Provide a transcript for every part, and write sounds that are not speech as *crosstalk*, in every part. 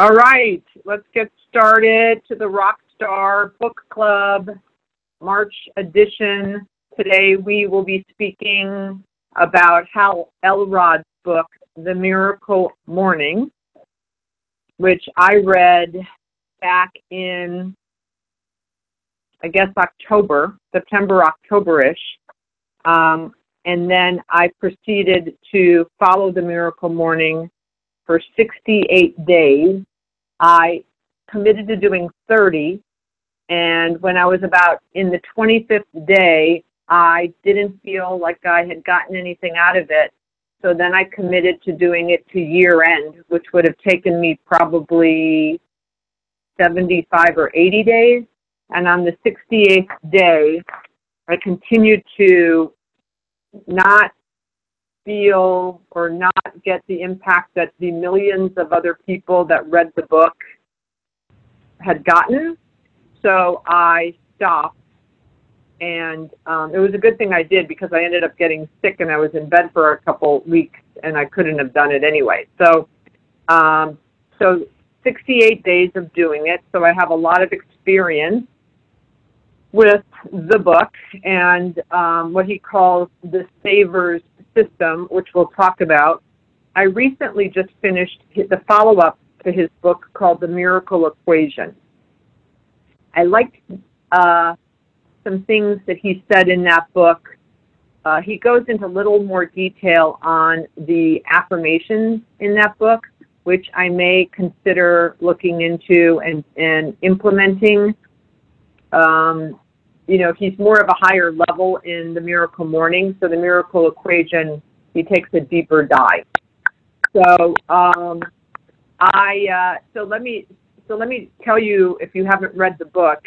All right, let's get started to the Rockstar Book Club March edition. Today we will be speaking about Hal Elrod's book, The Miracle Morning, which I read back in, I guess, October, September, October-ish. Um, and then I proceeded to follow The Miracle Morning for 68 days. I committed to doing 30, and when I was about in the 25th day, I didn't feel like I had gotten anything out of it. So then I committed to doing it to year end, which would have taken me probably 75 or 80 days. And on the 68th day, I continued to not feel or not get the impact that the millions of other people that read the book had gotten. So I stopped. And um, it was a good thing I did because I ended up getting sick and I was in bed for a couple weeks and I couldn't have done it anyway. So, um, so 68 days of doing it. So I have a lot of experience with the book and um, what he calls the Savers system, which we'll talk about. I recently just finished the follow up to his book called The Miracle Equation. I liked uh, some things that he said in that book. Uh, he goes into a little more detail on the affirmations in that book, which I may consider looking into and, and implementing. Um, you know, he's more of a higher level in the miracle morning. So the miracle equation, he takes a deeper dive. So um, I uh, so let me so let me tell you if you haven't read the book,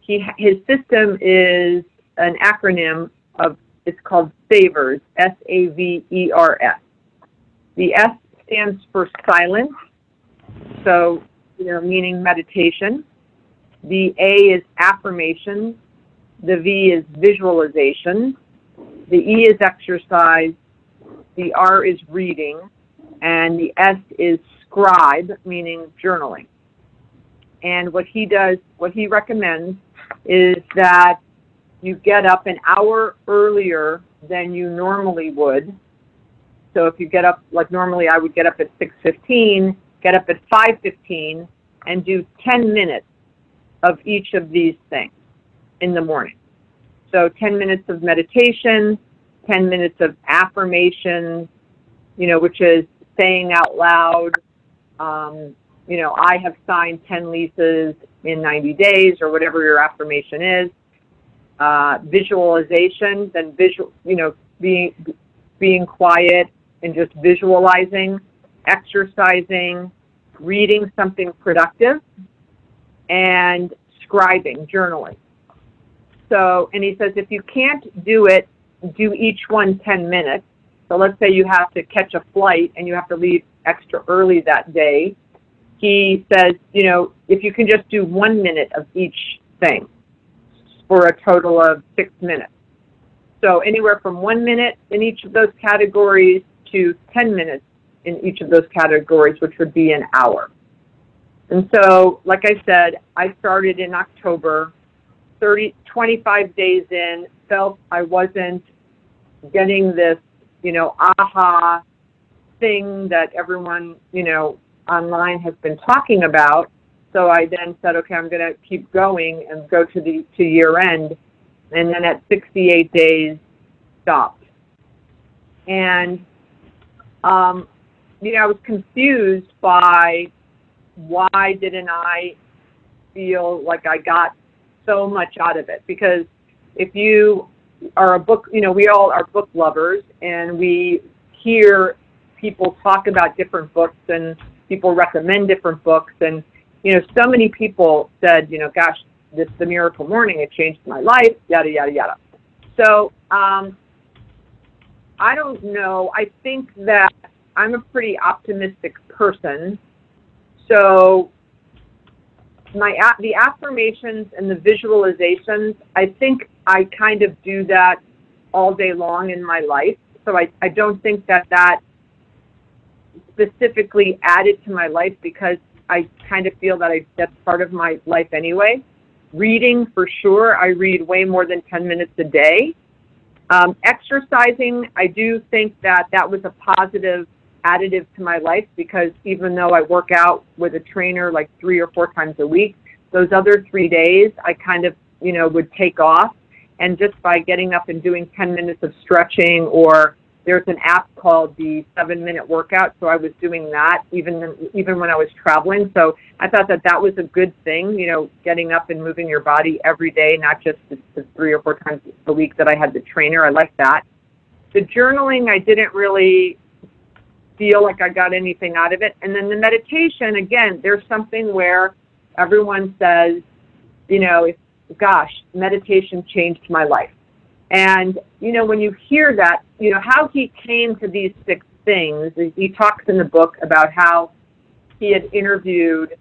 he his system is an acronym of it's called SAVERS S A V E R S. The S stands for silence, so you know meaning meditation. The A is affirmation the V is visualization. The E is exercise. The R is reading. And the S is scribe, meaning journaling. And what he does, what he recommends is that you get up an hour earlier than you normally would. So if you get up, like normally I would get up at 6.15, get up at 5.15 and do 10 minutes of each of these things in the morning. So 10 minutes of meditation, 10 minutes of affirmation, you know, which is saying out loud, um, you know, I have signed 10 leases in 90 days or whatever your affirmation is. Uh, visualization, then visual, you know, being, being quiet and just visualizing, exercising, reading something productive, and scribing, journaling. So, and he says if you can't do it, do each one 10 minutes. So let's say you have to catch a flight and you have to leave extra early that day. He says, you know, if you can just do one minute of each thing for a total of six minutes. So anywhere from one minute in each of those categories to 10 minutes in each of those categories, which would be an hour. And so, like I said, I started in October 30, 25 days in, felt I wasn't getting this, you know, aha thing that everyone, you know, online has been talking about. So I then said, okay, I'm going to keep going and go to the to year end, and then at 68 days, stopped. And um, you know, I was confused by why didn't I feel like I got so much out of it because if you are a book, you know, we all are book lovers and we hear people talk about different books and people recommend different books and you know, so many people said, you know, gosh, this the miracle morning, it changed my life, yada yada yada. So um, I don't know. I think that I'm a pretty optimistic person. So my the affirmations and the visualizations, I think I kind of do that all day long in my life. So I, I don't think that that specifically added to my life because I kind of feel that I, that's part of my life anyway. Reading for sure. I read way more than 10 minutes a day. Um, exercising, I do think that that was a positive additive to my life because even though I work out with a trainer like three or four times a week, those other three days I kind of, you know, would take off. And just by getting up and doing 10 minutes of stretching or there's an app called the seven minute workout. So I was doing that even, even when I was traveling. So I thought that that was a good thing, you know, getting up and moving your body every day, not just the, the three or four times a week that I had the trainer. I like that. The journaling, I didn't really feel like I got anything out of it. And then the meditation, again, there's something where everyone says, you know, gosh, meditation changed my life. And, you know, when you hear that, you know, how he came to these six things, he talks in the book about how he had interviewed,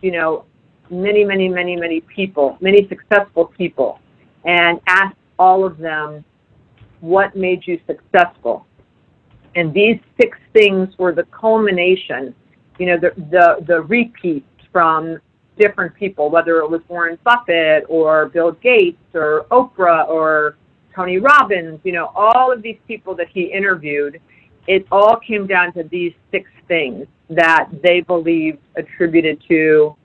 you know, many, many, many, many people, many successful people, and asked all of them, what made you successful? And these six things were the culmination, you know, the, the, the repeats from different people, whether it was Warren Buffett or Bill Gates or Oprah or Tony Robbins, you know, all of these people that he interviewed, it all came down to these six things that they believed attributed to,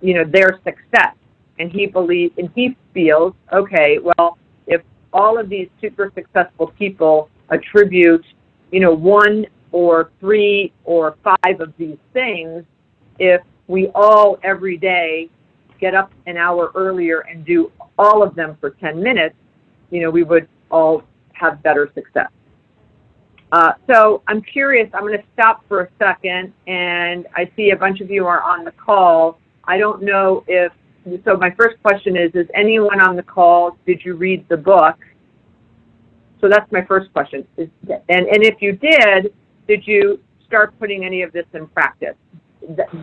you know, their success. And he believes, and he feels, okay, well, if all of these super successful people attribute you know, one or three or five of these things, if we all every day get up an hour earlier and do all of them for 10 minutes, you know, we would all have better success. Uh, so I'm curious, I'm going to stop for a second, and I see a bunch of you are on the call. I don't know if, so my first question is, is anyone on the call, did you read the book? So that's my first question. Is, and, and if you did, did you start putting any of this in practice?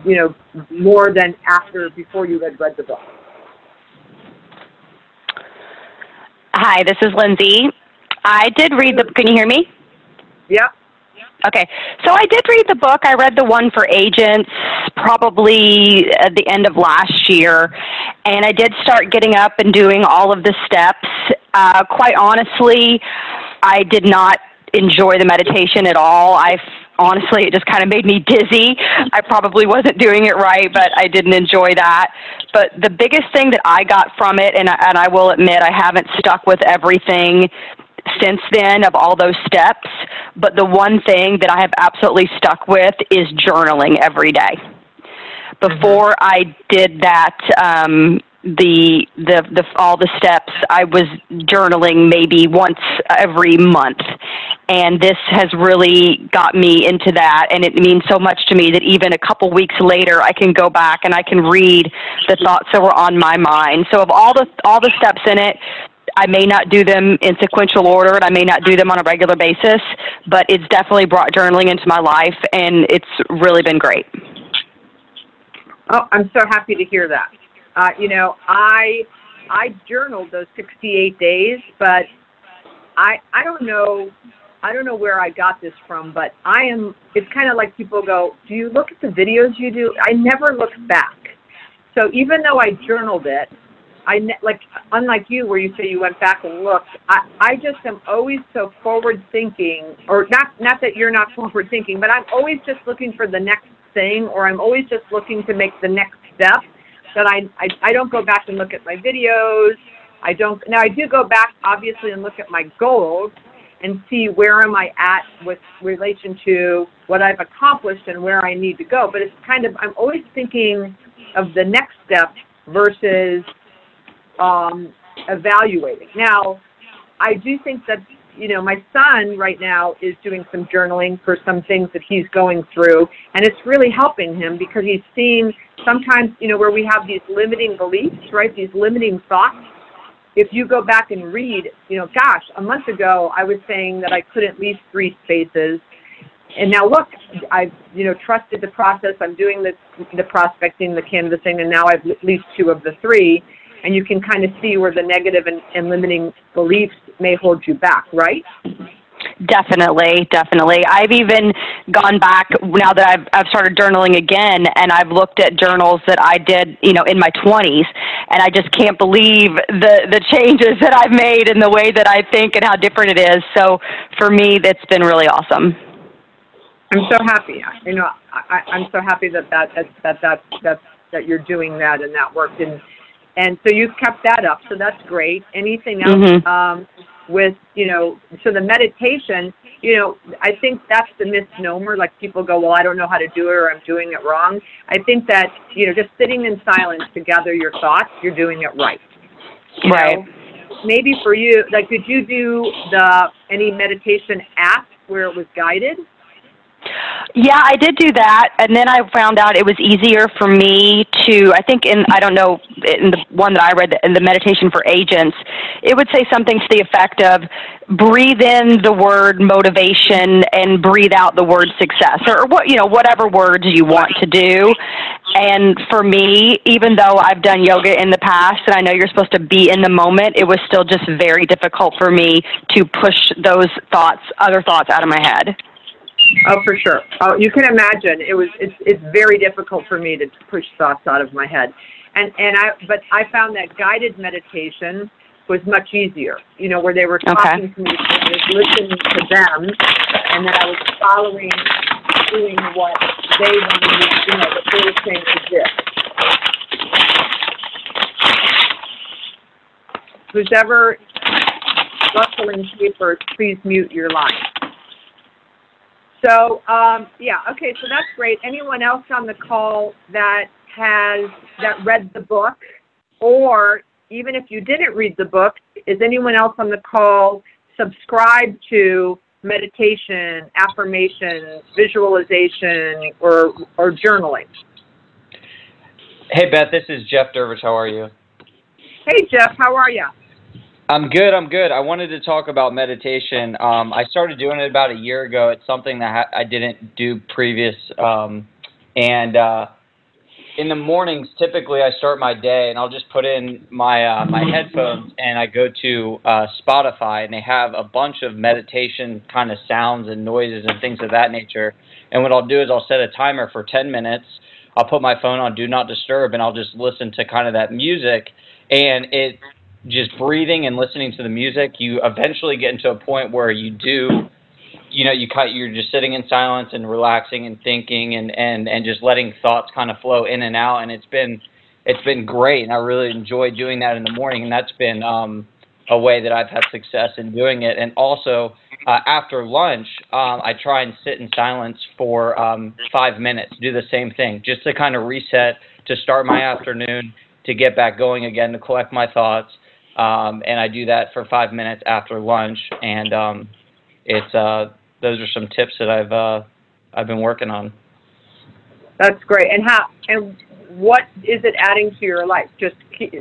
You know, more than after, before you had read the book? Hi, this is Lindsay. I did read the, can you hear me? Yep. Okay, so I did read the book. I read the one for agents probably at the end of last year, and I did start getting up and doing all of the steps. Uh, quite honestly, I did not enjoy the meditation at all. I honestly, it just kind of made me dizzy. I probably wasn't doing it right, but I didn't enjoy that. But the biggest thing that I got from it, and, and I will admit I haven't stuck with everything since then of all those steps, but the one thing that I have absolutely stuck with is journaling every day. Before mm-hmm. I did that, um, the, the the all the steps, I was journaling maybe once every month, and this has really got me into that, and it means so much to me that even a couple weeks later, I can go back and I can read the thoughts that were on my mind. So of all the all the steps in it, I may not do them in sequential order and I may not do them on a regular basis, but it's definitely brought journaling into my life and it's really been great. Oh, I'm so happy to hear that. Uh, you know, I I journaled those 68 days, but I I don't know I don't know where I got this from, but I am it's kind of like people go, "Do you look at the videos you do?" I never look back. So even though I journaled it, I like unlike you where you say you went back and looked. I I just am always so forward thinking, or not not that you're not forward thinking, but I'm always just looking for the next thing, or I'm always just looking to make the next step. That I I, I don't go back and look at my videos. I don't now I do go back obviously and look at my goals and see where am I at with relation to what I've accomplished and where I need to go. But it's kind of I'm always thinking of the next step versus um, evaluating. Now, I do think that, you know, my son right now is doing some journaling for some things that he's going through, and it's really helping him because he's seen sometimes, you know, where we have these limiting beliefs, right, these limiting thoughts. If you go back and read, you know, gosh, a month ago I was saying that I couldn't leave three spaces and now look, I've you know trusted the process. I'm doing the the prospecting, the canvassing, and now I've at least two of the three and you can kind of see where the negative and, and limiting beliefs may hold you back, right? Definitely, definitely. I've even gone back now that I've I've started journaling again, and I've looked at journals that I did, you know, in my twenties, and I just can't believe the the changes that I've made in the way that I think and how different it is. So for me, that's been really awesome. I'm so happy. You know, I, I'm so happy that that that that that, that, that you're doing that and that worked and and so you've kept that up. So that's great. Anything else? Mhm. Um, with you know so the meditation you know i think that's the misnomer like people go well i don't know how to do it or i'm doing it wrong i think that you know just sitting in silence to gather your thoughts you're doing it right you Right. know? maybe for you like did you do the any meditation app where it was guided Yeah, I did do that, and then I found out it was easier for me to. I think in I don't know in the one that I read in the meditation for agents, it would say something to the effect of breathe in the word motivation and breathe out the word success, or what you know whatever words you want to do. And for me, even though I've done yoga in the past, and I know you're supposed to be in the moment, it was still just very difficult for me to push those thoughts, other thoughts, out of my head. Oh, for sure. Oh, you can imagine it was. It's it's very difficult for me to push thoughts out of my head, and and I but I found that guided meditation was much easier. You know, where they were Okay. talking to me, I was listening to them, and then I was following, doing what they wanted me. You know, what they were saying to do. Who's ever rustling papers, please mute your line. So, um, yeah, okay, so that's great. Anyone else on the call that has, that read the book? Or even if you didn't read the book, is anyone else on the call subscribed to meditation, affirmation, visualization, or, or journaling? Hey Beth, this is Jeff Dervish. How are you? Hey, Jeff, how are you? I'm good. I'm good. I wanted to talk about meditation. Um, I started doing it about a year ago. It's something that ha- I didn't do previous, um, and uh, in the mornings, typically I start my day and I'll just put in my uh, my headphones and I go to uh, Spotify and they have a bunch of meditation kind of sounds and noises and things of that nature. And what I'll do is I'll set a timer for 10 minutes. I'll put my phone on do not disturb and I'll just listen to kind of that music and it just breathing and listening to the music, you eventually get into a point where you do, you know, you cut, you're just sitting in silence and relaxing and thinking and and and just letting thoughts kind of flow in and out. And it's been, it's been great, and I really enjoy doing that in the morning. And that's been um, a way that I've had success in doing it. And also uh, after lunch, um, I try and sit in silence for um, five minutes, do the same thing, just to kind of reset, to start my afternoon, to get back going again, to collect my thoughts. Um, and I do that for five minutes after lunch, and um, it's uh, those are some tips that I've uh, I've been working on. That's great. And how, and what is it adding to your life? Just,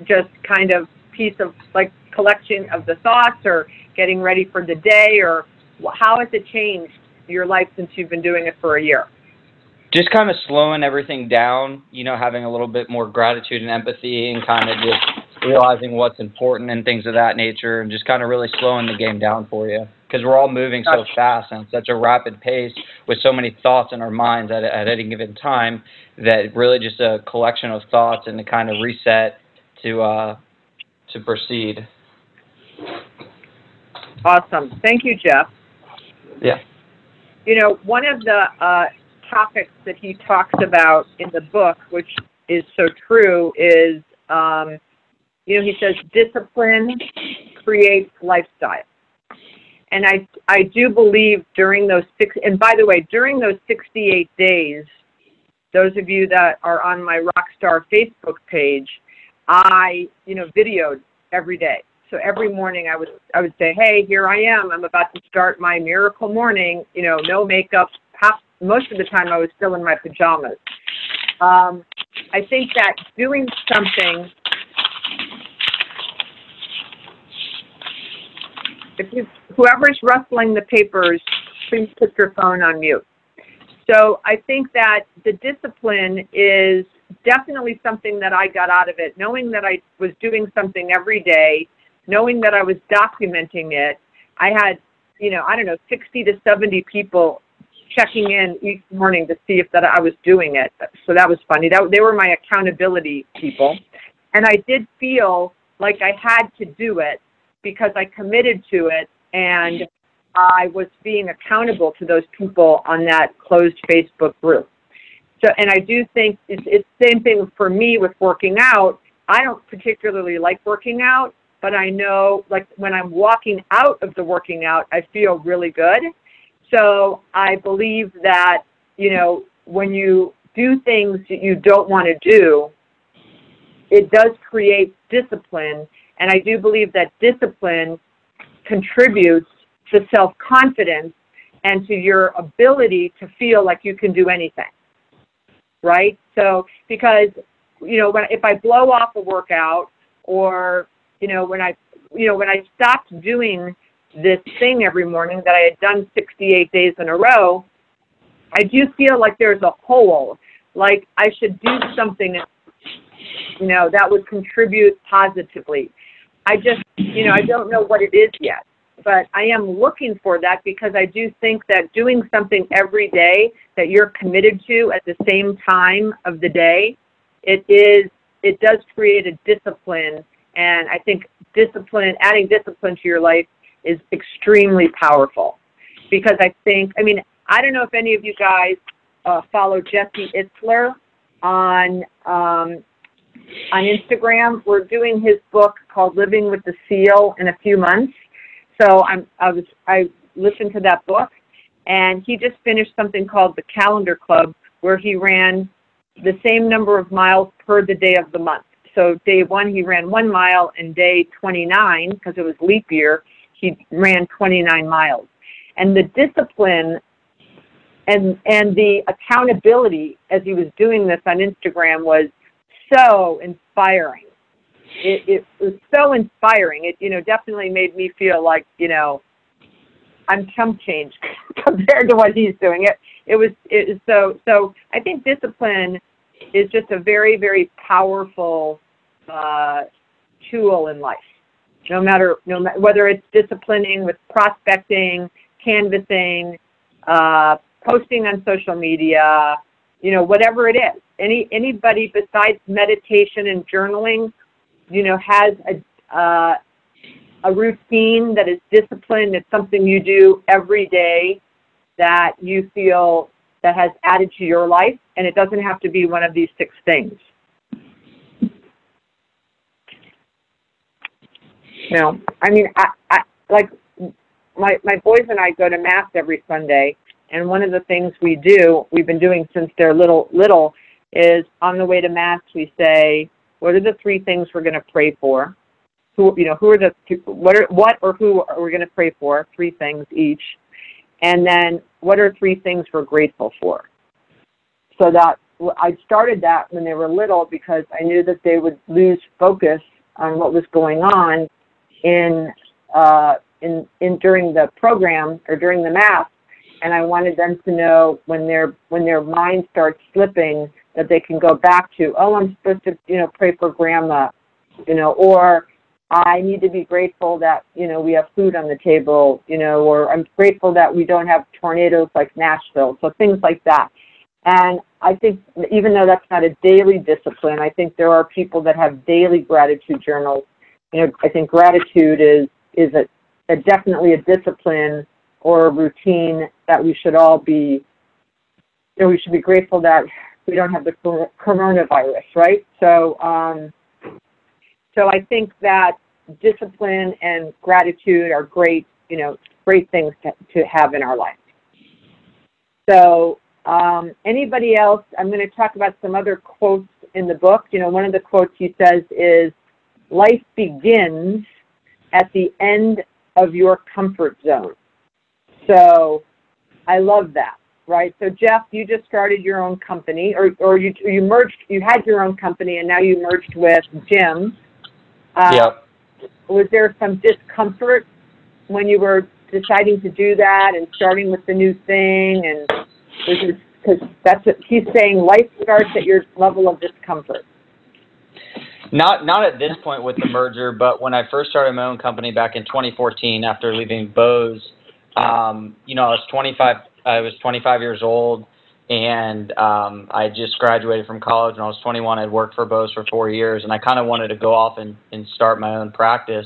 just kind of piece of, like, collection of the thoughts or getting ready for the day or how has it changed your life since you've been doing it for a year? Just kind of slowing everything down, you know, having a little bit more gratitude and empathy, and kind of just realizing what's important and things of that nature, and just kind of really slowing the game down for you. Because we're all moving so fast and such a rapid pace with so many thoughts in our minds at, at any given time that really just a collection of thoughts and to kind of reset to uh, to proceed. Awesome. Thank you, Jeff. Yeah. You know, one of the uh, topics that he talks about in the book, which is so true, is, um, you know, he says discipline creates lifestyle. And I, I do believe during those six, and by the way, during those 68 days, those of you that are on my Rockstar Facebook page, I, you know, videoed every day. So every morning I would I would say, "Hey, here I am. I'm about to start my miracle morning. You know, no makeup. Half most of the time I was still in my pajamas. Um, I think that doing something. If you, whoever's rustling the papers, please put your phone on mute. So I think that the discipline is definitely something that I got out of it, knowing that I was doing something every day, knowing that I was documenting it. I had you know, I don't know, 60 to 70 people checking in each morning to see if that I was doing it. So that was funny. That they were my accountability people, and I did feel like I had to do it because I committed to it and I was being accountable to those people on that closed Facebook group. So, and I do think it's, it's the same thing for me with working out. I don't particularly like working out, but I know like when I'm walking out of the working out, I feel really good. So I believe that, you know, when you do things that you don't want to do, it does create discipline. And I do believe that discipline contributes to self confidence and to your ability to feel like you can do anything. Right? So, because, you know, when, if I blow off a workout or, you know, when I, you know, when I stopped doing this thing every morning that I had done 68 days in a row, I do feel like there's a hole. Like I should do something, you know, that would contribute positively. I just, you know, I don't know what it is yet, but I am looking for that because I do think that doing something every day that you're committed to at the same time of the day, it is, it does create a discipline. And I think discipline, adding discipline to your life is extremely powerful because I think, I mean, I don't know if any of you guys uh, follow Jesse Itzler on um, on Instagram. We're doing his book called Living with the Seal in a few months. So I'm I was I listened to that book, and he just finished something called the Calendar Club, where he ran the same number of miles per the day of the month. So day one he ran one mile, and day 29 because it was leap year he ran 29 miles. And the discipline and and the accountability as he was doing this on Instagram was so inspiring. It, it was so inspiring. It you know definitely made me feel like you know I'm chump change *laughs* compared to what he's doing. It it was it so so. I think discipline is just a very very powerful uh, tool in life no matter no matter whether it's disciplining with prospecting, canvassing, uh, posting on social media, you know, whatever it is. Any anybody besides meditation and journaling, you know, has a uh, a routine that is disciplined. It's something you do every day that you feel that has added to your life, and it doesn't have to be one of these six things. Know, I mean, I, I like my my boys and I go to mass every Sunday, and one of the things we do, we've been doing since they're little little, is on the way to mass we say, what are the three things we're going to pray for? Who you know, who are the what are what or who are we going to pray for? Three things each, and then what are three things we're grateful for? So that I started that when they were little because I knew that they would lose focus on what was going on in uh, in in during the program or during the math, and I wanted them to know when their when their mind starts slipping that they can go back to oh I'm supposed to you know pray for grandma, you know or I need to be grateful that you know we have food on the table, you know, or I'm grateful that we don't have tornadoes like Nashville, so things like that. And I think even though that's not a daily discipline, I think there are people that have daily gratitude journals you know, I think gratitude is is a, a definitely a discipline or a routine that we should all be. You know, we should be grateful that we don't have the coronavirus, right? So, um, so I think that discipline and gratitude are great, you know, great things to, to have in our life. So, um, anybody else? I'm going to talk about some other quotes in the book. You know, one of the quotes he says is, life begins at the end of your comfort zone. So I love that, right? So Jeff, you just started your own company, or or you you merged, you had your own company, and now you merged with Jim. Uh, yep. Was there some discomfort when you were deciding to do that and starting with the new thing? And because that's what he's saying, life starts at your level of discomfort. Not not at this point with the merger, but when I first started my own company back in 2014 after leaving Bose, um, you know, I was 25. I was 25 years old, and um, I just graduated from college. When I was 21, I'd worked for Bose for four years, and I kind of wanted to go off and, and start my own practice.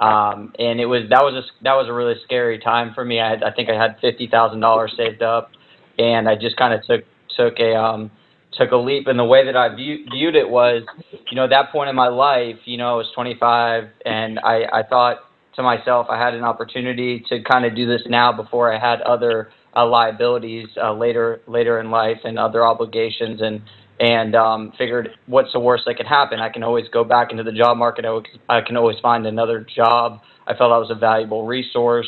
Um, and it was that was a that was a really scary time for me. I had, I think I had fifty thousand dollars saved up, and I just kind of took took a um, took a leap. And the way that I view, viewed it was, you know, at that point in my life, you know, I was 25, and I I thought to myself, I had an opportunity to kind of do this now before I had other uh, liabilities uh, later later in life and other obligations and and um, figured what's the worst that could happen? I can always go back into the job market. I, can always find another job. I felt I was a valuable resource.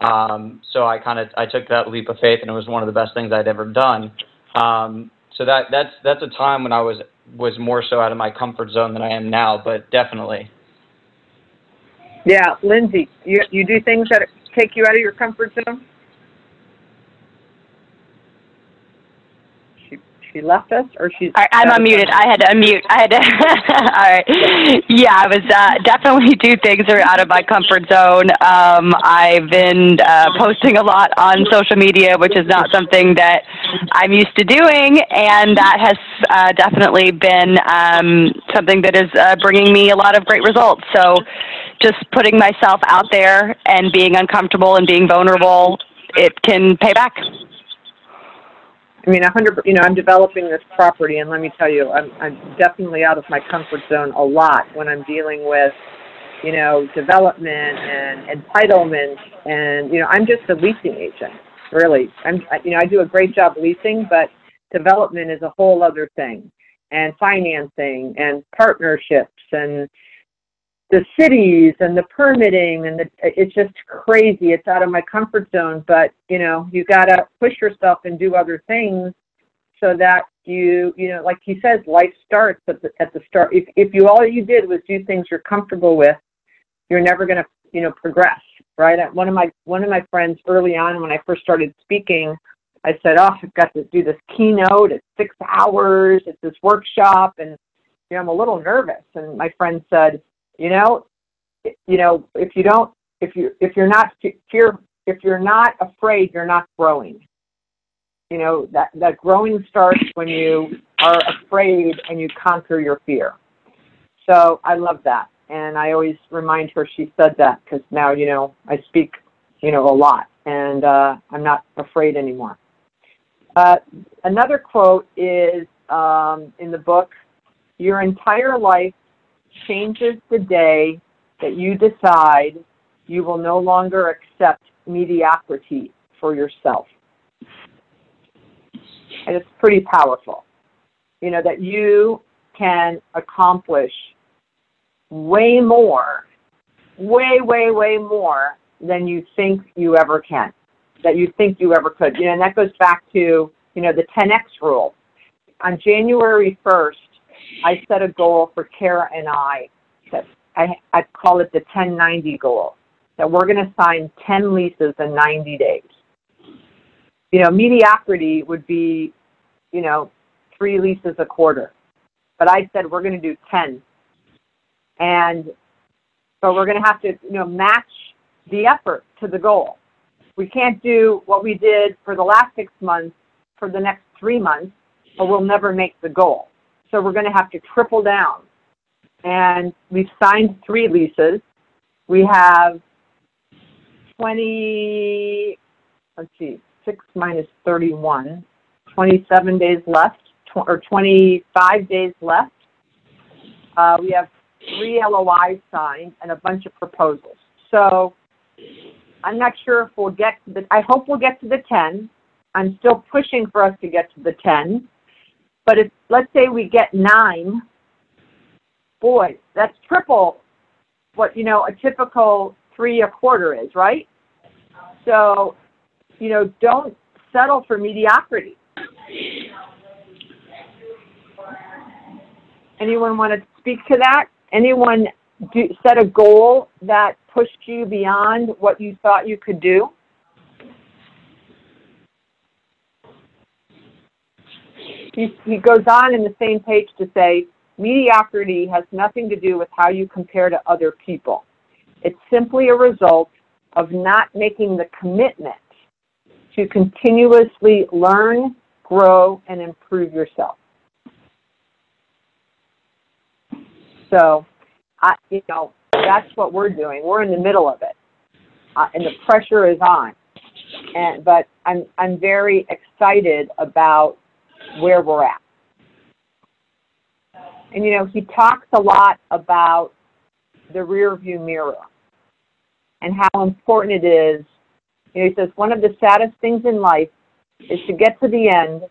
Um, so I kind of I took that leap of faith, and it was one of the best things I'd ever done. Um, so that that's that's a time when I was was more so out of my comfort zone than I am now, but definitely. Yeah, Lindsay, you you do things that take you out of your comfort zone. She she left us, or she's. I'm unmuted. I had to unmute. I had to. *laughs* all right. Yeah, I was uh, definitely do things that are out of my comfort zone. Um, I've been uh, posting a lot on social media, which is not something that I'm used to doing, and that has uh, definitely been um, something that is uh, bringing me a lot of great results. So just putting myself out there and being uncomfortable and being vulnerable, it can pay back. I mean, a hundred. You know, I'm developing this property, and let me tell you, I'm I'm definitely out of my comfort zone a lot when I'm dealing with, you know, development and entitlement, and you know, I'm just a leasing agent. Really, I'm. You know, I do a great job leasing, but development is a whole other thing, and financing and partnerships and the cities and the permitting and the, it's just crazy. It's out of my comfort zone, but you know, you got to push yourself and do other things so that you, you know, like he says, life starts at the, at the start. If, if you, all you did was do things you're comfortable with, you're never going to, you know, progress, right? One of my, one of my friends early on when I first started speaking, I said, oh, I've got to do this keynote. It's six hours. It's this workshop. And, you know, I'm a little nervous. And my friend said, you know, you know, if you don't, if you if you're not fear, if you're not afraid, you're not growing. You know that that growing starts when you are afraid and you conquer your fear. So I love that, and I always remind her she said that because now you know I speak, you know, a lot, and uh, I'm not afraid anymore. Uh, another quote is um, in the book: "Your entire life changes the day that you decide you will no longer accept mediocrity for yourself. And it's pretty powerful. You know, that you can accomplish way more, way, way, way more than you think you ever can, that you think you ever could. You know, and that goes back to, you know, the 10X rule. On January 1st, I set a goal for Kara and I that I, I call it the 1090 goal, that we're going to sign 10 leases in 90 days. You know, mediocrity would be, you know, three leases a quarter. But I said we're going to do 10. And so we're going to have to, you know, match the effort to the goal. We can't do what we did for the last six months for the next three months, or we'll never make the goal. So we're going to have to triple down. And we've signed three leases. We have 20, let's see, 6 minus 31, 27 days left, tw- or 25 days left. Uh, we have three LOIs signed and a bunch of proposals. So I'm not sure if we'll get to the, I hope we'll get to the 10. I'm still pushing for us to get to the 10. But if, let's say we get nine, boy, that's triple what, you know, a typical three a quarter is, right? So, you know, don't settle for mediocrity. Anyone want to speak to that? Anyone do, set a goal that pushed you beyond what you thought you could do? He, he goes on in the same page to say, mediocrity has nothing to do with how you compare to other people. It's simply a result of not making the commitment to continuously learn, grow, and improve yourself. So, I, you know, that's what we're doing. We're in the middle of it, uh, and the pressure is on. And but I'm I'm very excited about where we're at. And you know, he talks a lot about the rear view mirror and how important it is. You know, he says one of the saddest things in life is to get to the end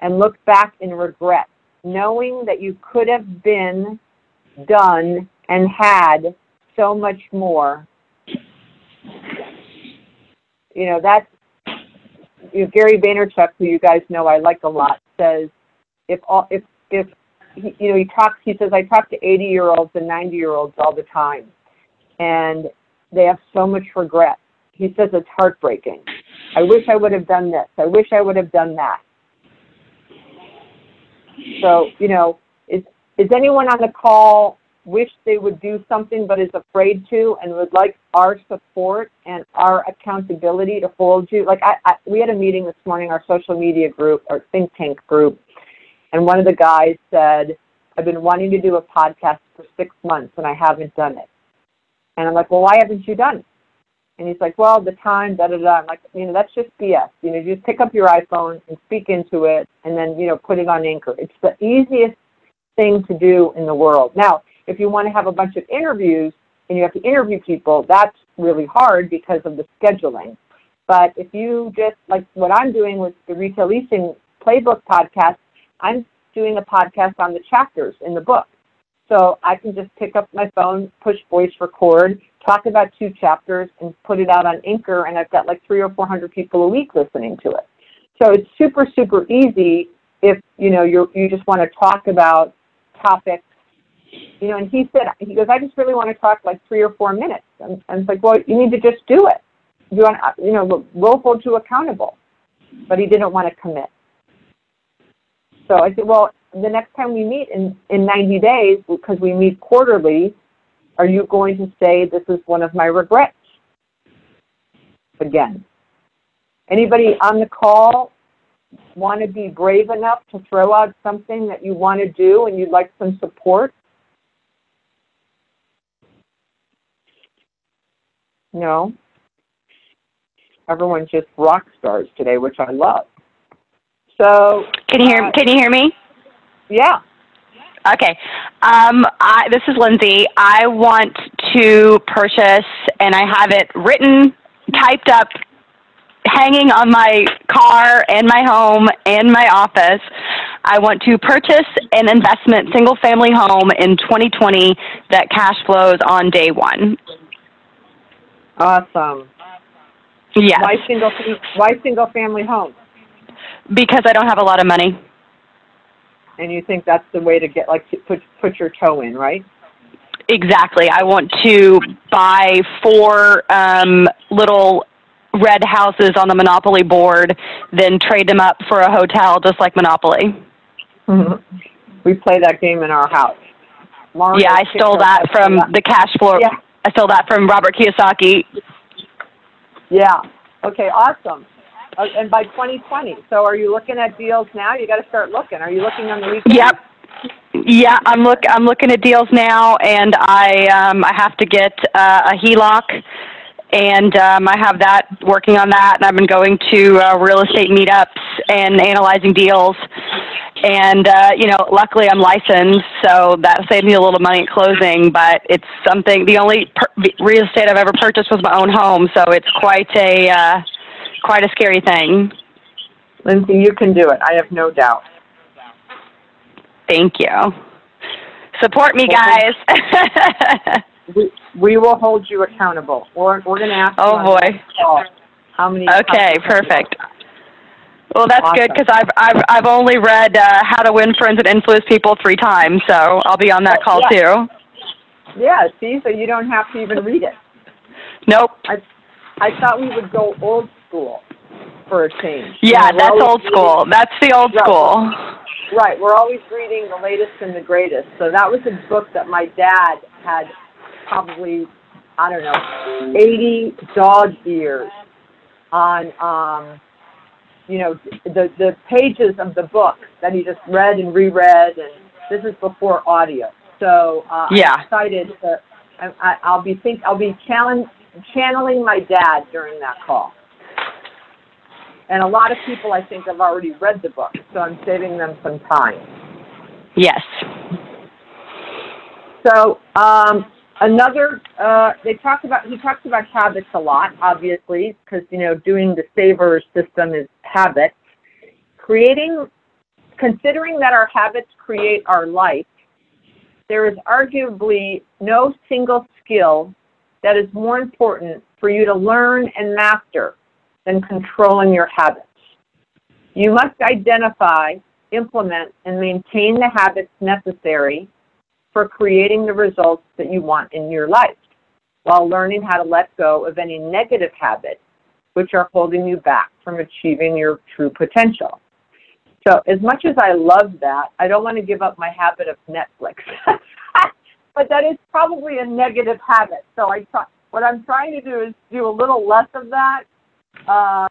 and look back in regret, knowing that you could have been, done, and had so much more. You know, that's you know, Gary Vaynerchuk, who you guys know I like a lot, says if all if if he, you know he talks he says I talk to 80 year olds and 90 year olds all the time, and they have so much regret. He says it's heartbreaking. I wish I would have done this. I wish I would have done that. So you know, is is anyone on the call wish they would do something but is afraid to and would like our support and our accountability to hold you. Like I, I we had a meeting this morning, our social media group, our think tank group, and one of the guys said, I've been wanting to do a podcast for six months and I haven't done it. And I'm like, well, why haven't you done it? And he's like, well, the time, da da da. I'm like, you know, that's just BS. You know, just pick up your iPhone and speak into it and then, you know, put it on Anchor. It's the easiest thing to do in the world. Now, if you want to have a bunch of interviews and you have to interview people, that's really hard because of the scheduling. But if you just, like what I'm doing with the Retail Leasing Playbook podcast, I'm doing a podcast on the chapters in the book. So I can just pick up my phone, push voice record, talk about two chapters, and put it out on Anchor, and I've got like three or four hundred people a week listening to it. So it's super, super easy if you know you you just want to talk about topics you know, and he said, he goes, I just really want to talk like three or four minutes. And, and it's like, well, you need to just do it. You want, you know, we'll hold you accountable. But he didn't want to commit. So I said, well, the next time we meet in, in 90 days, because we meet quarterly, are you going to say this is one of my regrets? Again. Anybody on the call want to be brave enough to throw out something that you want to do and you'd like some support? No. Everyone's just rock stars today, which I love. So can you hear? Uh, can you hear me? Yeah. Okay. Um, I, this is Lindsay. I want to purchase, and I have it written, typed up, hanging on my car and my home and my office. I want to purchase an investment single family home in 2020 that cash flows on day one. Awesome. Yes. Why single why single family home? Because I don't have a lot of money. And you think that's the way to get like to put put your toe in, right? Exactly. I want to buy four um, little red houses on the Monopoly board, then trade them up for a hotel, just like Monopoly. Mm-hmm. We play that game in our house. Mario yeah, I stole that from the cash flow. Yeah. I stole that from Robert Kiyosaki. Yeah. Okay. Awesome. Uh, and by 2020. So, are you looking at deals now? You got to start looking. Are you looking on the weekend? Yep. Yeah, I'm look. I'm looking at deals now, and I um, I have to get uh, a HELOC, and um, I have that working on that, and I've been going to uh, real estate meetups and analyzing deals and uh, you know, luckily I'm licensed, so that saved me a little money at closing. But it's something. The only per- real estate I've ever purchased was my own home, so it's quite a uh, quite a scary thing. Lindsay, you can do it. I have no doubt. Thank you. Support me, guys. *laughs* we, we will hold you accountable. We're, we're going to ask. Oh boy. How many? Okay, perfect. Well, that's good because I've I've I've only read uh, How to Win Friends and Influence People three times, so I'll be on that call yeah. too. Yeah. See, so you don't have to even read it. Nope. I I thought we would go old school for a change. Yeah, know, that's old reading, school. That's the old school. Right. We're always reading the latest and the greatest. So that was a book that my dad had probably I don't know, 80 dog ears on, um, you know, the, the pages of the book that he just read and reread, and this is before audio. So uh, Yeah. I'm excited to, I, I, I'll be think, I'll be challenge, channeling my dad during that call. And a lot of people, I think, have already read the book, so I'm saving them some time. Yes. So um, another, uh, they talk about he talks about habits a lot, obviously, because you know doing the saver system is habits. Creating, considering that our habits create our life, there is arguably no single skill that is more important for you to learn and master than controlling your habits. You must identify, implement, and maintain the habits necessary for creating the results that you want in your life while learning how to let go of any negative habits which are holding you back from achieving your true potential. So as much as I love that, I don't want to give up my habit of Netflix. *laughs* but that is probably a negative habit. So I try, what I'm trying to do is do a little less of that, uh,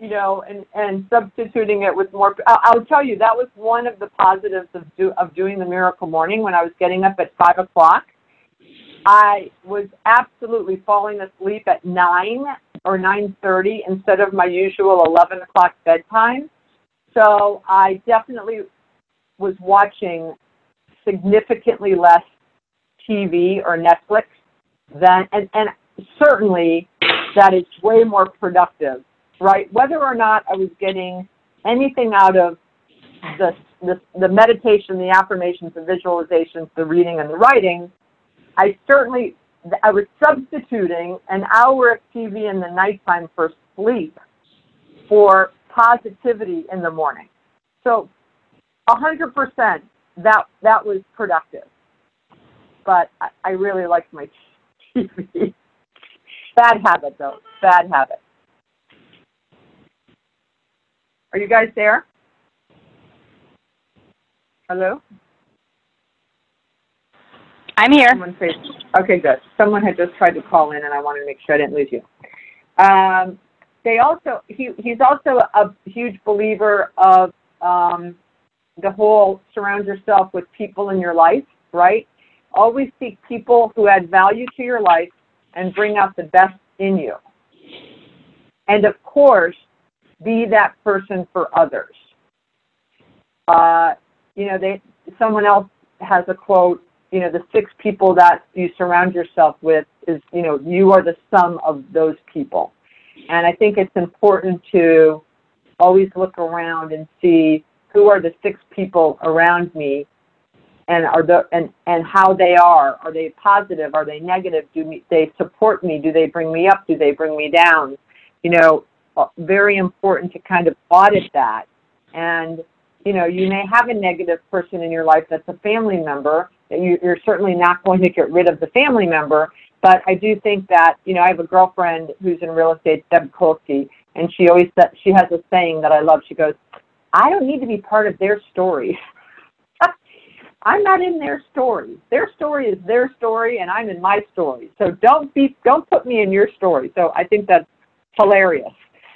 you know, and, and substituting it with more. I'll, tell you, that was one of the positives of, do, of doing the miracle morning when I was getting up at 5 o'clock. I was absolutely falling asleep at 9 or 9.30 instead of my usual 11 o'clock bedtime. So I definitely was watching significantly less TV or Netflix than, and, and certainly that is way more productive, right? Whether or not I was getting anything out of the, the, the meditation, the affirmations, the visualizations, the reading, and the writing, I certainly, I was substituting an hour of TV in the nighttime for sleep for positivity in the morning. So, a hundred percent, that that was productive. But I, I really liked my TV. *laughs* Bad habit though. Bad habit. Are you guys there? Hello? I'm here. Okay, good. Someone had just tried to call in, and I wanted to make sure I didn't lose you. Um, they also, he, he's also a huge believer of um, the whole surround yourself with people in your life, right? Always seek people who add value to your life and bring out the best in you. And of course, be that person for others. Uh, you know, they, someone else has a quote you know, the six people that you surround yourself with is, you know, you are the sum of those people. And I think it's important to always look around and see who are the six people around me and are the and and how they are. Are they positive? Are they negative? Do me, they support me? Do they bring me up? Do they bring me down? You know Uh, very important to kind of audit that and you know you may have a negative person in your life that's a family member you, you're certainly not going to get rid of the family member. But I do think that, you know, I have a girlfriend who's in real estate, Deb Kolsky, and she always she has a saying that I love. She goes, I don't need to be part of their story. *laughs* I'm not in their story. Their story is their story, and I'm in my story. So don't be, don't put me in your story. So I think that's hilarious,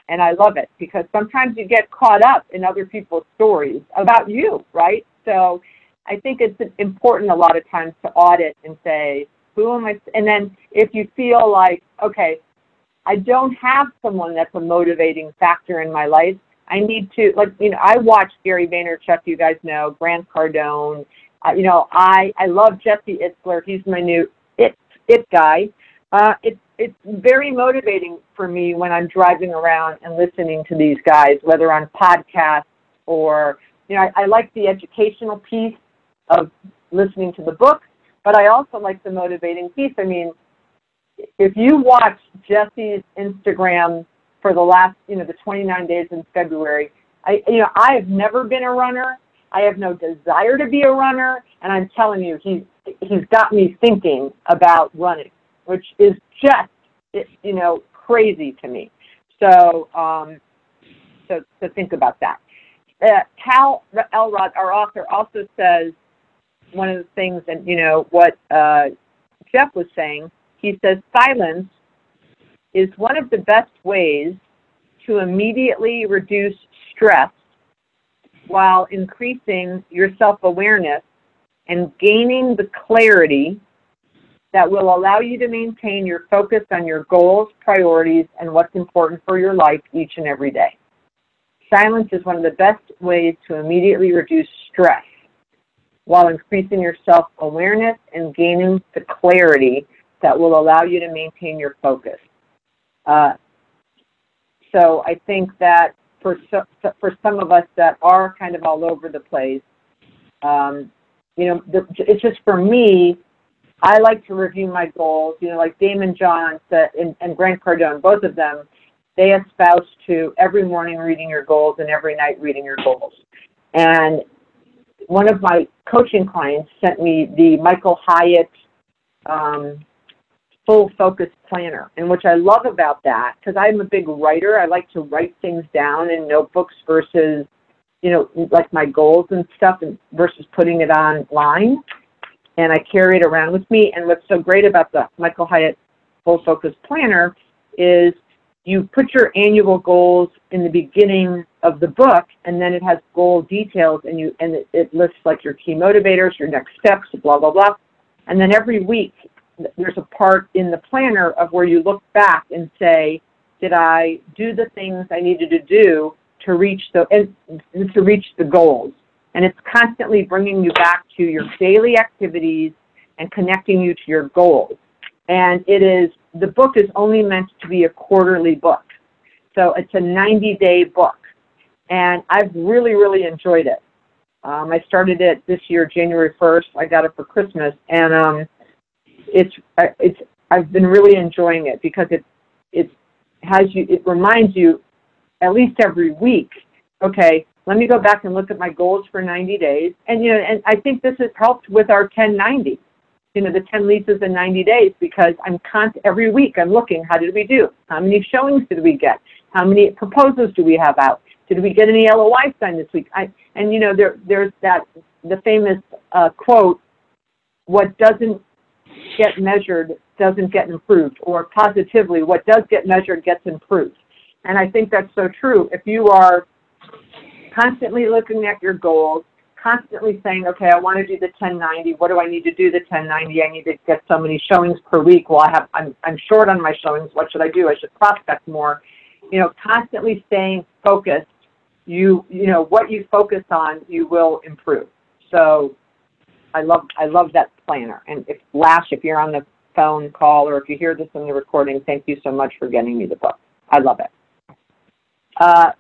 and I love it because sometimes you get caught up in other people's stories about you, right? So I think it's important a lot of times to audit and say, who am I? And then if you feel like, okay, I don't have someone that's a motivating factor in my life, I need to, like, you know, I watch Gary Vaynerchuk, you guys know, Grant Cardone. Uh, you know, I, I love Jesse Itzler. He's my new it, it guy. Uh, it's, it's very motivating for me when I'm driving around and listening to these guys, whether on podcasts or, you know, I, I like the educational piece of listening to the book, but I also like the motivating piece. I mean, if you watch Jesse's Instagram for the last, you know, the 29 days in February, I, you know, I have never been a runner. I have no desire to be a runner, and I'm telling you, he's he's got me thinking about running, which is just, you know, crazy to me. So, um, so to think about that. Uh, Hal Elrod, our author, also says one of the things, and you know what uh, Jeff was saying, he says silence is one of the best ways to immediately reduce stress while increasing your self awareness and gaining the clarity that will allow you to maintain your focus on your goals, priorities, and what's important for your life each and every day. Silence is one of the best ways to immediately reduce stress while increasing your self awareness and gaining the clarity that will allow you to maintain your focus. Uh, so I think that for so, for some of us that are kind of all over the place, um, you know, the, it's just for me. I like to review my goals. You know, like Daymond John said, and, and Grant Cardone, both of them, they espouse to every morning reading your goals and every night reading your goals. And one of my coaching clients sent me the Michael Hyatt um, full focus planner. And which I love about that, because I'm a big writer, I like to write things down in notebooks versus, you know, like my goals and stuff, and versus putting it online. And I carry it around with me. And what's so great about the Michael Hyatt full focus planner is you put your annual goals in the beginning of the book and then it has goal details and you and it, it lists like your key motivators your next steps blah blah blah and then every week there's a part in the planner of where you look back and say did i do the things i needed to do to reach the and to reach the goals and it's constantly bringing you back to your daily activities and connecting you to your goals and it is the book is only meant to be a quarterly book. So it's a 90 day book. And I've really, really enjoyed it. Um, I started it this year, January 1st. I got it for Christmas. And um, it's, it's, I've been really enjoying it because it, it has you, it reminds you at least every week, okay, let me go back and look at my goals for 90 days. And, you know, and I think this has helped with our 1090 you know, the 10 leases in 90 days because I'm const- every week I'm looking, how did we do? How many showings did we get? How many proposals do we have out? Did we get any LOI signed this week? I, and you know, there, there's that, the famous uh, quote, what doesn't get measured doesn't get improved, or positively, what does get measured gets improved. And I think that's so true. If you are constantly looking at your goals, constantly saying, okay, I want to do the 1090. What do I need to do the 1090? I need to get so many showings per week. Well, I have, I'm, I'm short on my showings. What should I do? I should prospect more. You know, constantly staying focused. You, you know, what you focus on, you will improve. So I love, I love that planner. And if Lash, if you're on the phone call or if you hear this in the recording, thank you so much for getting me the book. I love it. Uh,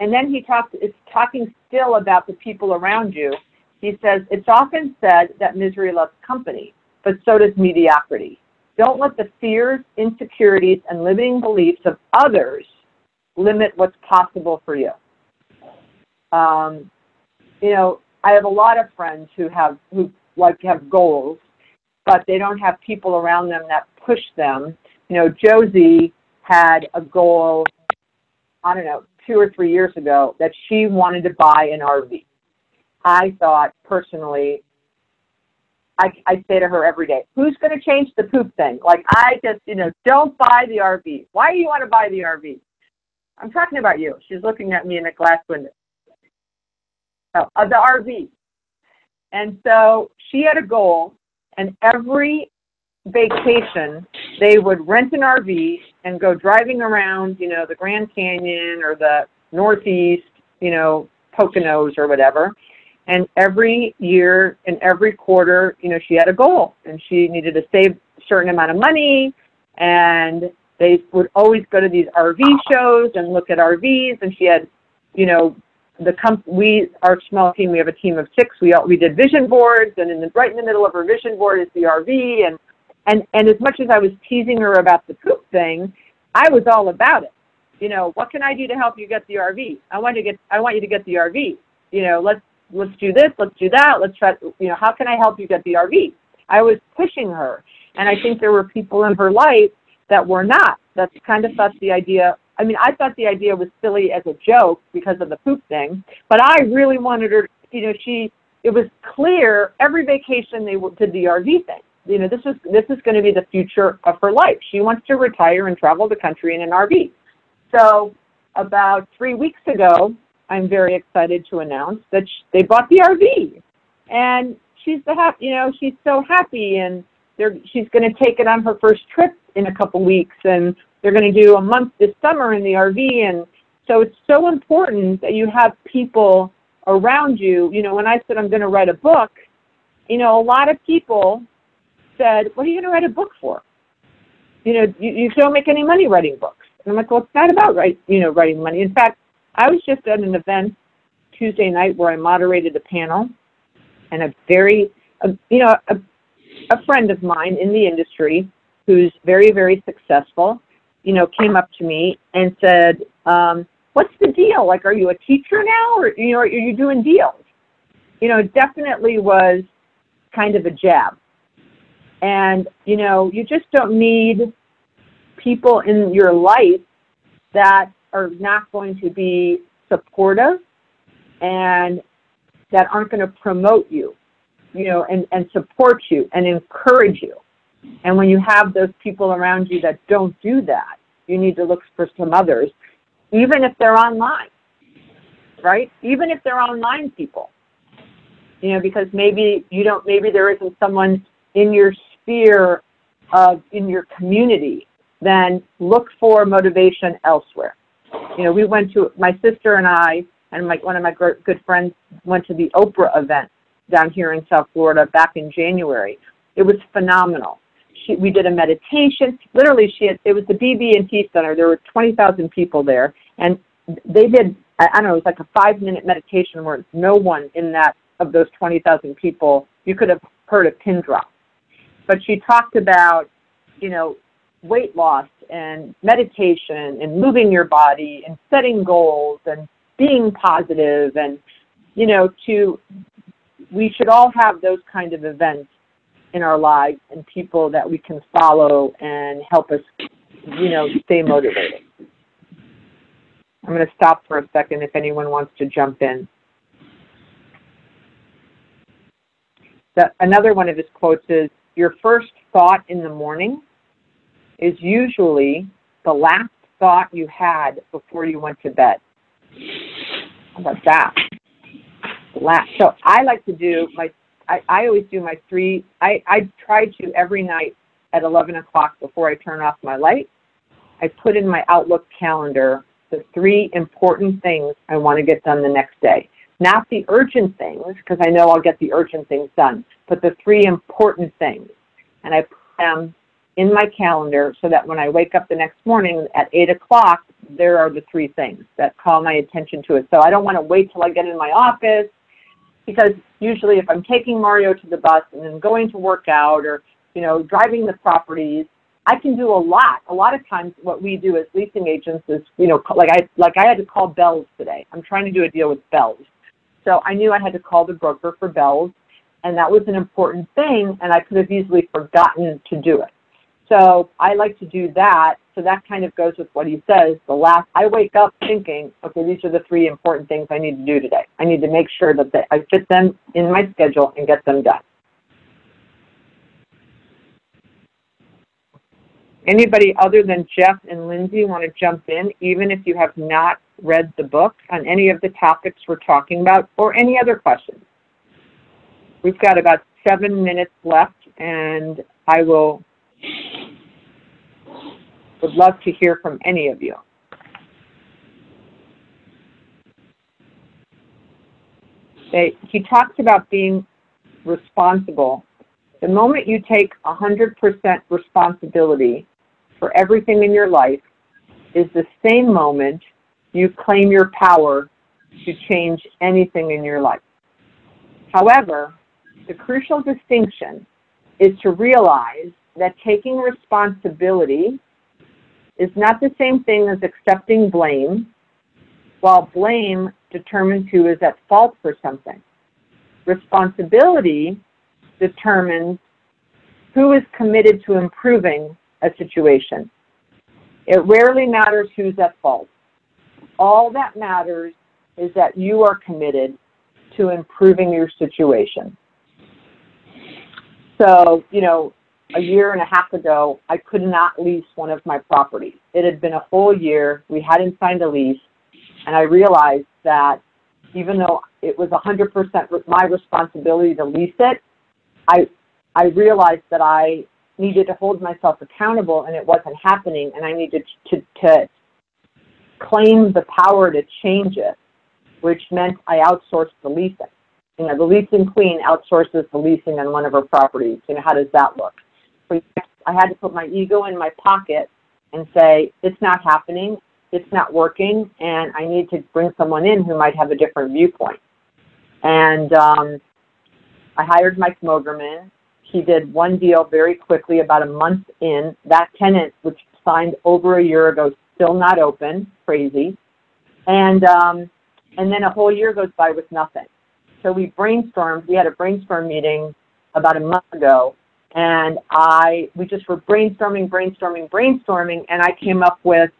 and then he talks, is talking still about the people around you. He says, It's often said that misery loves company, but so does mediocrity. Don't let the fears, insecurities, and limiting beliefs of others limit what's possible for you. Um, you know, I have a lot of friends who have who like have goals, but they don't have people around them that push them. You know, Josie had a goal. I don't know, two or three years ago that she wanted to buy an RV. I thought personally, I, I say to her every day, who's going to change the poop thing? Like, I just, you know, don't buy the RV. Why do you want to buy the RV? I'm talking about you. She's looking at me in a glass window. Oh, uh, the RV. And so she had a goal, and every vacation, they would rent an RV and go driving around, you know, the Grand Canyon or the Northeast, you know, Poconos or whatever. And every year and every quarter, you know, she had a goal and she needed to save a certain amount of money. And they would always go to these RV shows and look at RVs. And she had, you know, the comp- we our small team we have a team of six we all, we did vision boards and in the right in the middle of her vision board is the RV and and and as much as I was teasing her about the poop thing, I was all about it. You know, what can I do to help you get the RV? I want to get I want you to get the RV. You know, let's let's do this, let's do that, let's try you know, how can I help you get the RV? I was pushing her. And I think there were people in her life that were not. That kind of thought the idea I mean, I thought the idea was silly as a joke because of the poop thing, but I really wanted her, you know, she, it was clear every vacation they did the RV thing you know, this is this is going to be the future of her life. She wants to retire and travel the country in an RV. So about three weeks ago, I'm very excited to announce that sh- they bought the RV, and she's the happy. You know, she's so happy, and they're she's going to take it on her first trip in a couple weeks, and they're going to do a month this summer in the RV, and so it's so important that you have people around you. You know, when I said I'm going to write a book, you know, a lot of people said, "What are you going to write a book for?" You know, you, you don't make any money writing books. And I'm like, well, it's not about write, you know, writing money. In fact, I was just at an event Tuesday night where I moderated a panel, and a very, a, you know, a, a friend of mine in the industry who's very, very successful, you know, came up to me and said, um, "What's the deal? Like, are you a teacher now, or you know, are you doing deals?" You know, it definitely was kind of a jab. And, you know, you just don't need people in your life that are not going to be supportive and that aren't going to promote you, you know, and, and support you and encourage you. And when you have those people around you that don't do that, you need to look for some others, even if they're online, right? Even if they're online people, you know, because maybe you don't, maybe there isn't someone in your sphere of, in your community, then look for motivation elsewhere. You know, we went to, my sister and I, and my, one of my good friends went to the Oprah event down here in South Florida back in January. It was phenomenal. She, we did a meditation. Literally, she had, it was the BB&T Center. There were 20,000 people there, and they did, I, I don't know, it was like a five-minute meditation where no one in that, of those 20,000 people, you could have heard a pin drop. But she talked about, you know, weight loss and meditation and moving your body and setting goals and being positive and you know to we should all have those kind of events in our lives and people that we can follow and help us you know stay motivated. I'm going to stop for a second if anyone wants to jump in. The, another one of his quotes is your first thought in the morning is usually the last thought you had before you went to bed. How about that? Last. So I like to do my. I, I always do my three. I I try to every night at 11 o'clock before I turn off my light. I put in my Outlook calendar the three important things I want to get done the next day. Not the urgent things, because I know I'll get the urgent things done, but the three important things. And I put them in my calendar so that when I wake up the next morning at 8 o'clock, there are the three things that call my attention to it. So I don't want to wait till I get in my office because usually if I'm taking Mario to the bus and then going to work out or, you know, driving the properties, I can do a lot. A lot of times what we do as leasing agents is, you know, like I, like I had to call Bells today. I'm trying to do a deal with Bells. So I knew I had to call the broker for Bells and that was an important thing and I could have easily forgotten to do it. So I like to do that. So that kind of goes with what he says. The last, I wake up thinking, okay, these are the three important things I need to do today. I need to make sure that they, I fit them in my schedule and get them done. Anybody other than Jeff and Lindsay want to jump in, even if you have not read the book on any of the topics we're talking about or any other questions? We've got about seven minutes left and I will would love to hear from any of you. They, he talks about being responsible. The moment you take 100% responsibility for everything in your life is the same moment you claim your power to change anything in your life. However, the crucial distinction is to realize that taking responsibility is not the same thing as accepting blame, while blame determines who is at fault for something. Responsibility determines who is committed to improving a situation. It rarely matters who's at fault. All that matters is that you are committed to improving your situation. So, you know, a year and a half ago, I could not lease one of my properties. It had been a whole year. We hadn't signed a lease. And I realized that even though it was 100% my responsibility to lease it, I, I realized that I needed to hold myself accountable and it wasn't happening and I needed to, to claim the power to change it, which meant I outsourced the leasing. You know, the leasing queen outsources the leasing on one of her properties. You know, how does that look? So I had to put my ego in my pocket and say, it's not happening, it's not working, and I need to bring someone in who might have a different viewpoint. And um, I hired Mike Mogerman. He did one deal very quickly, about a month in. That tenant, which signed over a year ago, still not open, crazy. And um, and then a whole year goes by with nothing. So we brainstormed. We had a brainstorm meeting about a month ago, and I we just were brainstorming, brainstorming, brainstorming, and I came up with,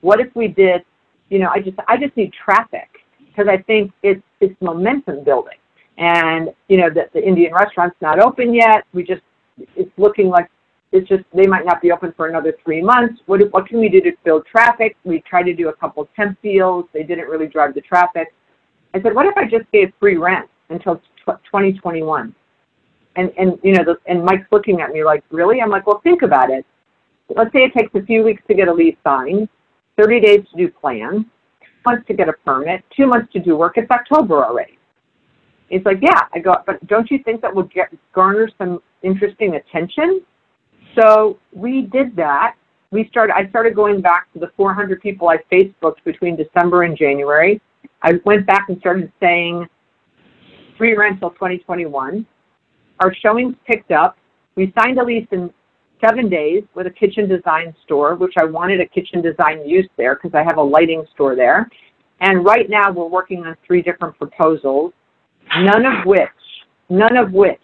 what if we did, you know, I just I just need traffic because I think it's it's momentum building, and you know that the Indian restaurant's not open yet. We just it's looking like it's just they might not be open for another three months. What what can we do to build traffic? We tried to do a couple temp deals. They didn't really drive the traffic. I said, what if I just gave free rent until 2021? And and you know, the, and Mike's looking at me like, really? I'm like, well, think about it. Let's say it takes a few weeks to get a lease signed, 30 days to do plans, months to get a permit, two months to do work. It's October already. He's like, yeah. I go, but don't you think that will get garner some interesting attention? So we did that. We started. I started going back to the 400 people I Facebooked between December and January. I went back and started saying free rental 2021. Our showings picked up. We signed a lease in seven days with a kitchen design store, which I wanted a kitchen design use there because I have a lighting store there. And right now we're working on three different proposals, none of which, none of which,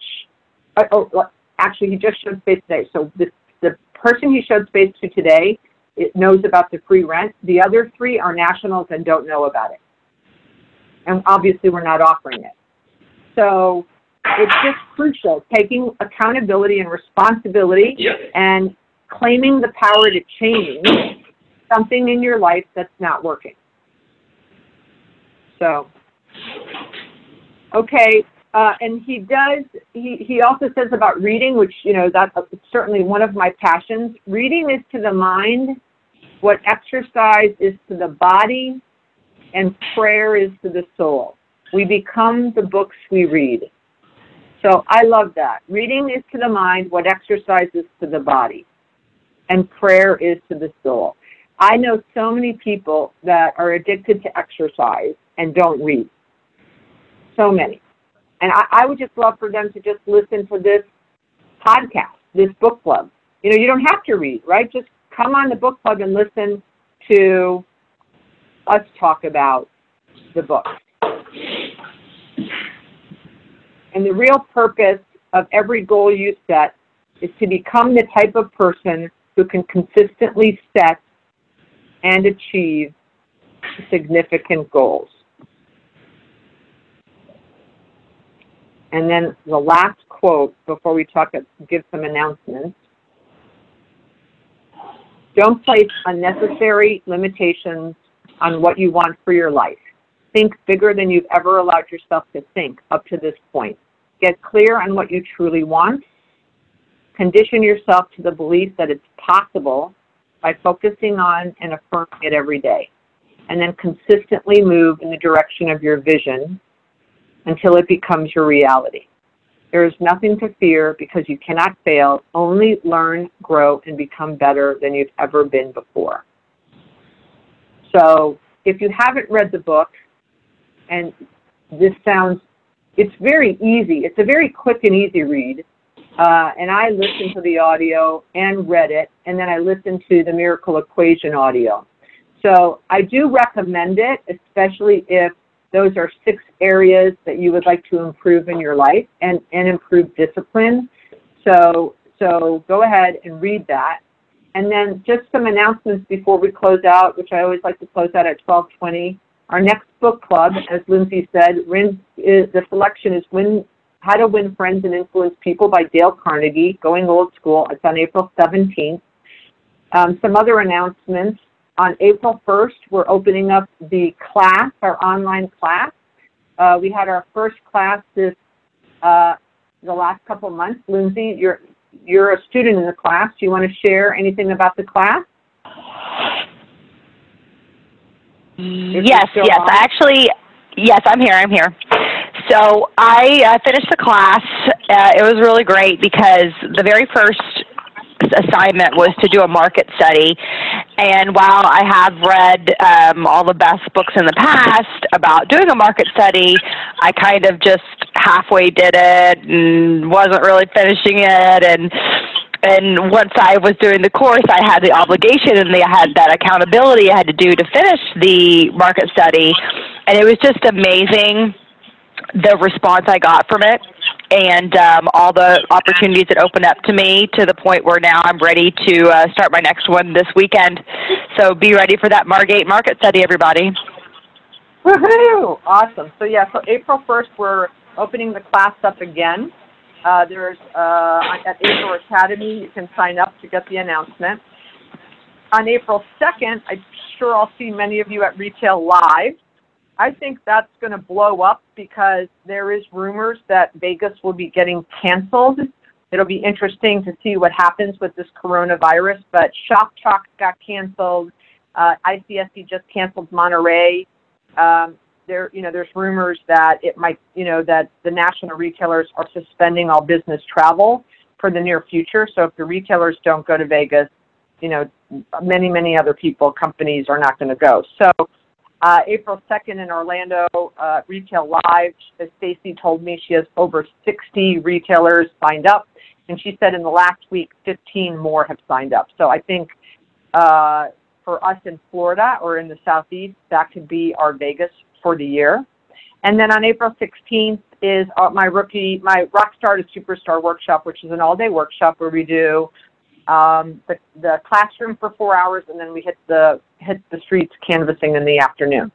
uh, oh, actually he just showed space today. So the, the person he showed space to today it knows about the free rent. The other three are nationals and don't know about it. And obviously we're not offering it. So it's just crucial, taking accountability and responsibility Yep. and claiming the power to change something in your life that's not working. So, okay, uh, and he does, he, he also says about reading, which, you know, that's certainly one of my passions. Reading is to the mind what exercise is to the body and prayer is to the soul. We become the books we read. So I love that. Reading is to the mind what exercise is to the body, and prayer is to the soul. I know so many people that are addicted to exercise and don't read. So many. And I, I would just love for them to just listen to this podcast, this book club. You know, you don't have to read, right? Just come on the book club and listen to us talk about the book. And the real purpose of every goal you set is to become the type of person who can consistently set and achieve significant goals. And then the last quote before we talk, uh, give some announcements. Don't place unnecessary limitations on what you want for your life. Think bigger than you've ever allowed yourself to think up to this point. Get clear on what you truly want. Condition yourself to the belief that it's possible by focusing on and affirming it every day. And then consistently move in the direction of your vision until it becomes your reality. There is nothing to fear because you cannot fail. Only learn, grow, and become better than you've ever been before. So if you haven't read the book, and this sounds, it's very easy. It's a very quick and easy read. Uh, and I listened to the audio and read it, and then I listened to the Miracle Equation audio. So I do recommend it, especially if those are six areas that you would like to improve in your life and, and improve discipline. So, so go ahead and read that. And then just some announcements before we close out, which I always like to close out at 1220. Our next book club, as Lindsay said, is, the selection is Win How to Win Friends and Influence People by Dale Carnegie, Going Old School. It's on April 17th. Um, some other announcements. On April 1st, we're opening up the class, our online class. Uh, we had our first class this uh, the last couple of months. Lindsay, you're you're a student in the class. Do you want to share anything about the class? Yes, yes. on. I actually, yes, I'm here. I'm here. So I uh, finished the class. Uh, it was really great because the very first assignment was to do a market study. And while I have read um, all the best books in the past about doing a market study, I kind of just halfway did it and wasn't really finishing it. And and once I was doing the course, I had the obligation and I had that accountability I had to do to finish the market study. And it was just amazing the response I got from it and um, all the opportunities that opened up to me to the point where now I'm ready to uh, start my next one this weekend. So be ready for that Margate market study, everybody. Woohoo! Awesome. So yeah, so April 1st, we're opening the class up again. Uh, there's uh, at April Academy, you can sign up to get the announcement. On April 2nd, I'm sure I'll see many of you at Retail Live. I think that's going to blow up because there is rumors that Vegas will be getting canceled. It'll be interesting to see what happens with this coronavirus. But Shoptalk got canceled. Uh, ICSC just canceled Monterey. Um, there, you know, there's rumors that it might, you know, that the national retailers are suspending all business travel for the near future. So if the retailers don't go to Vegas, you know, many, many other people, companies are not going to go. So uh, April 2nd in Orlando, uh, Retail Live, as Stacy told me, she has over 60 retailers signed up. And she said in the last week, 15 more have signed up. So I think uh, for us in Florida or in the Southeast, that could be our Vegas for the year. And then on April 16th is uh, my rookie, my Rockstar to Superstar workshop, which is an all-day workshop where we do um, the, the classroom for four hours, and then we hit the hit the streets canvassing in the afternoon.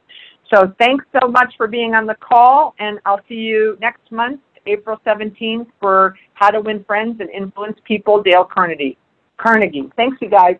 So thanks so much for being on the call, and I'll see you next month, April 17th, for How to Win Friends and Influence People, Dale Carnegie. Carnegie. Thanks, you guys.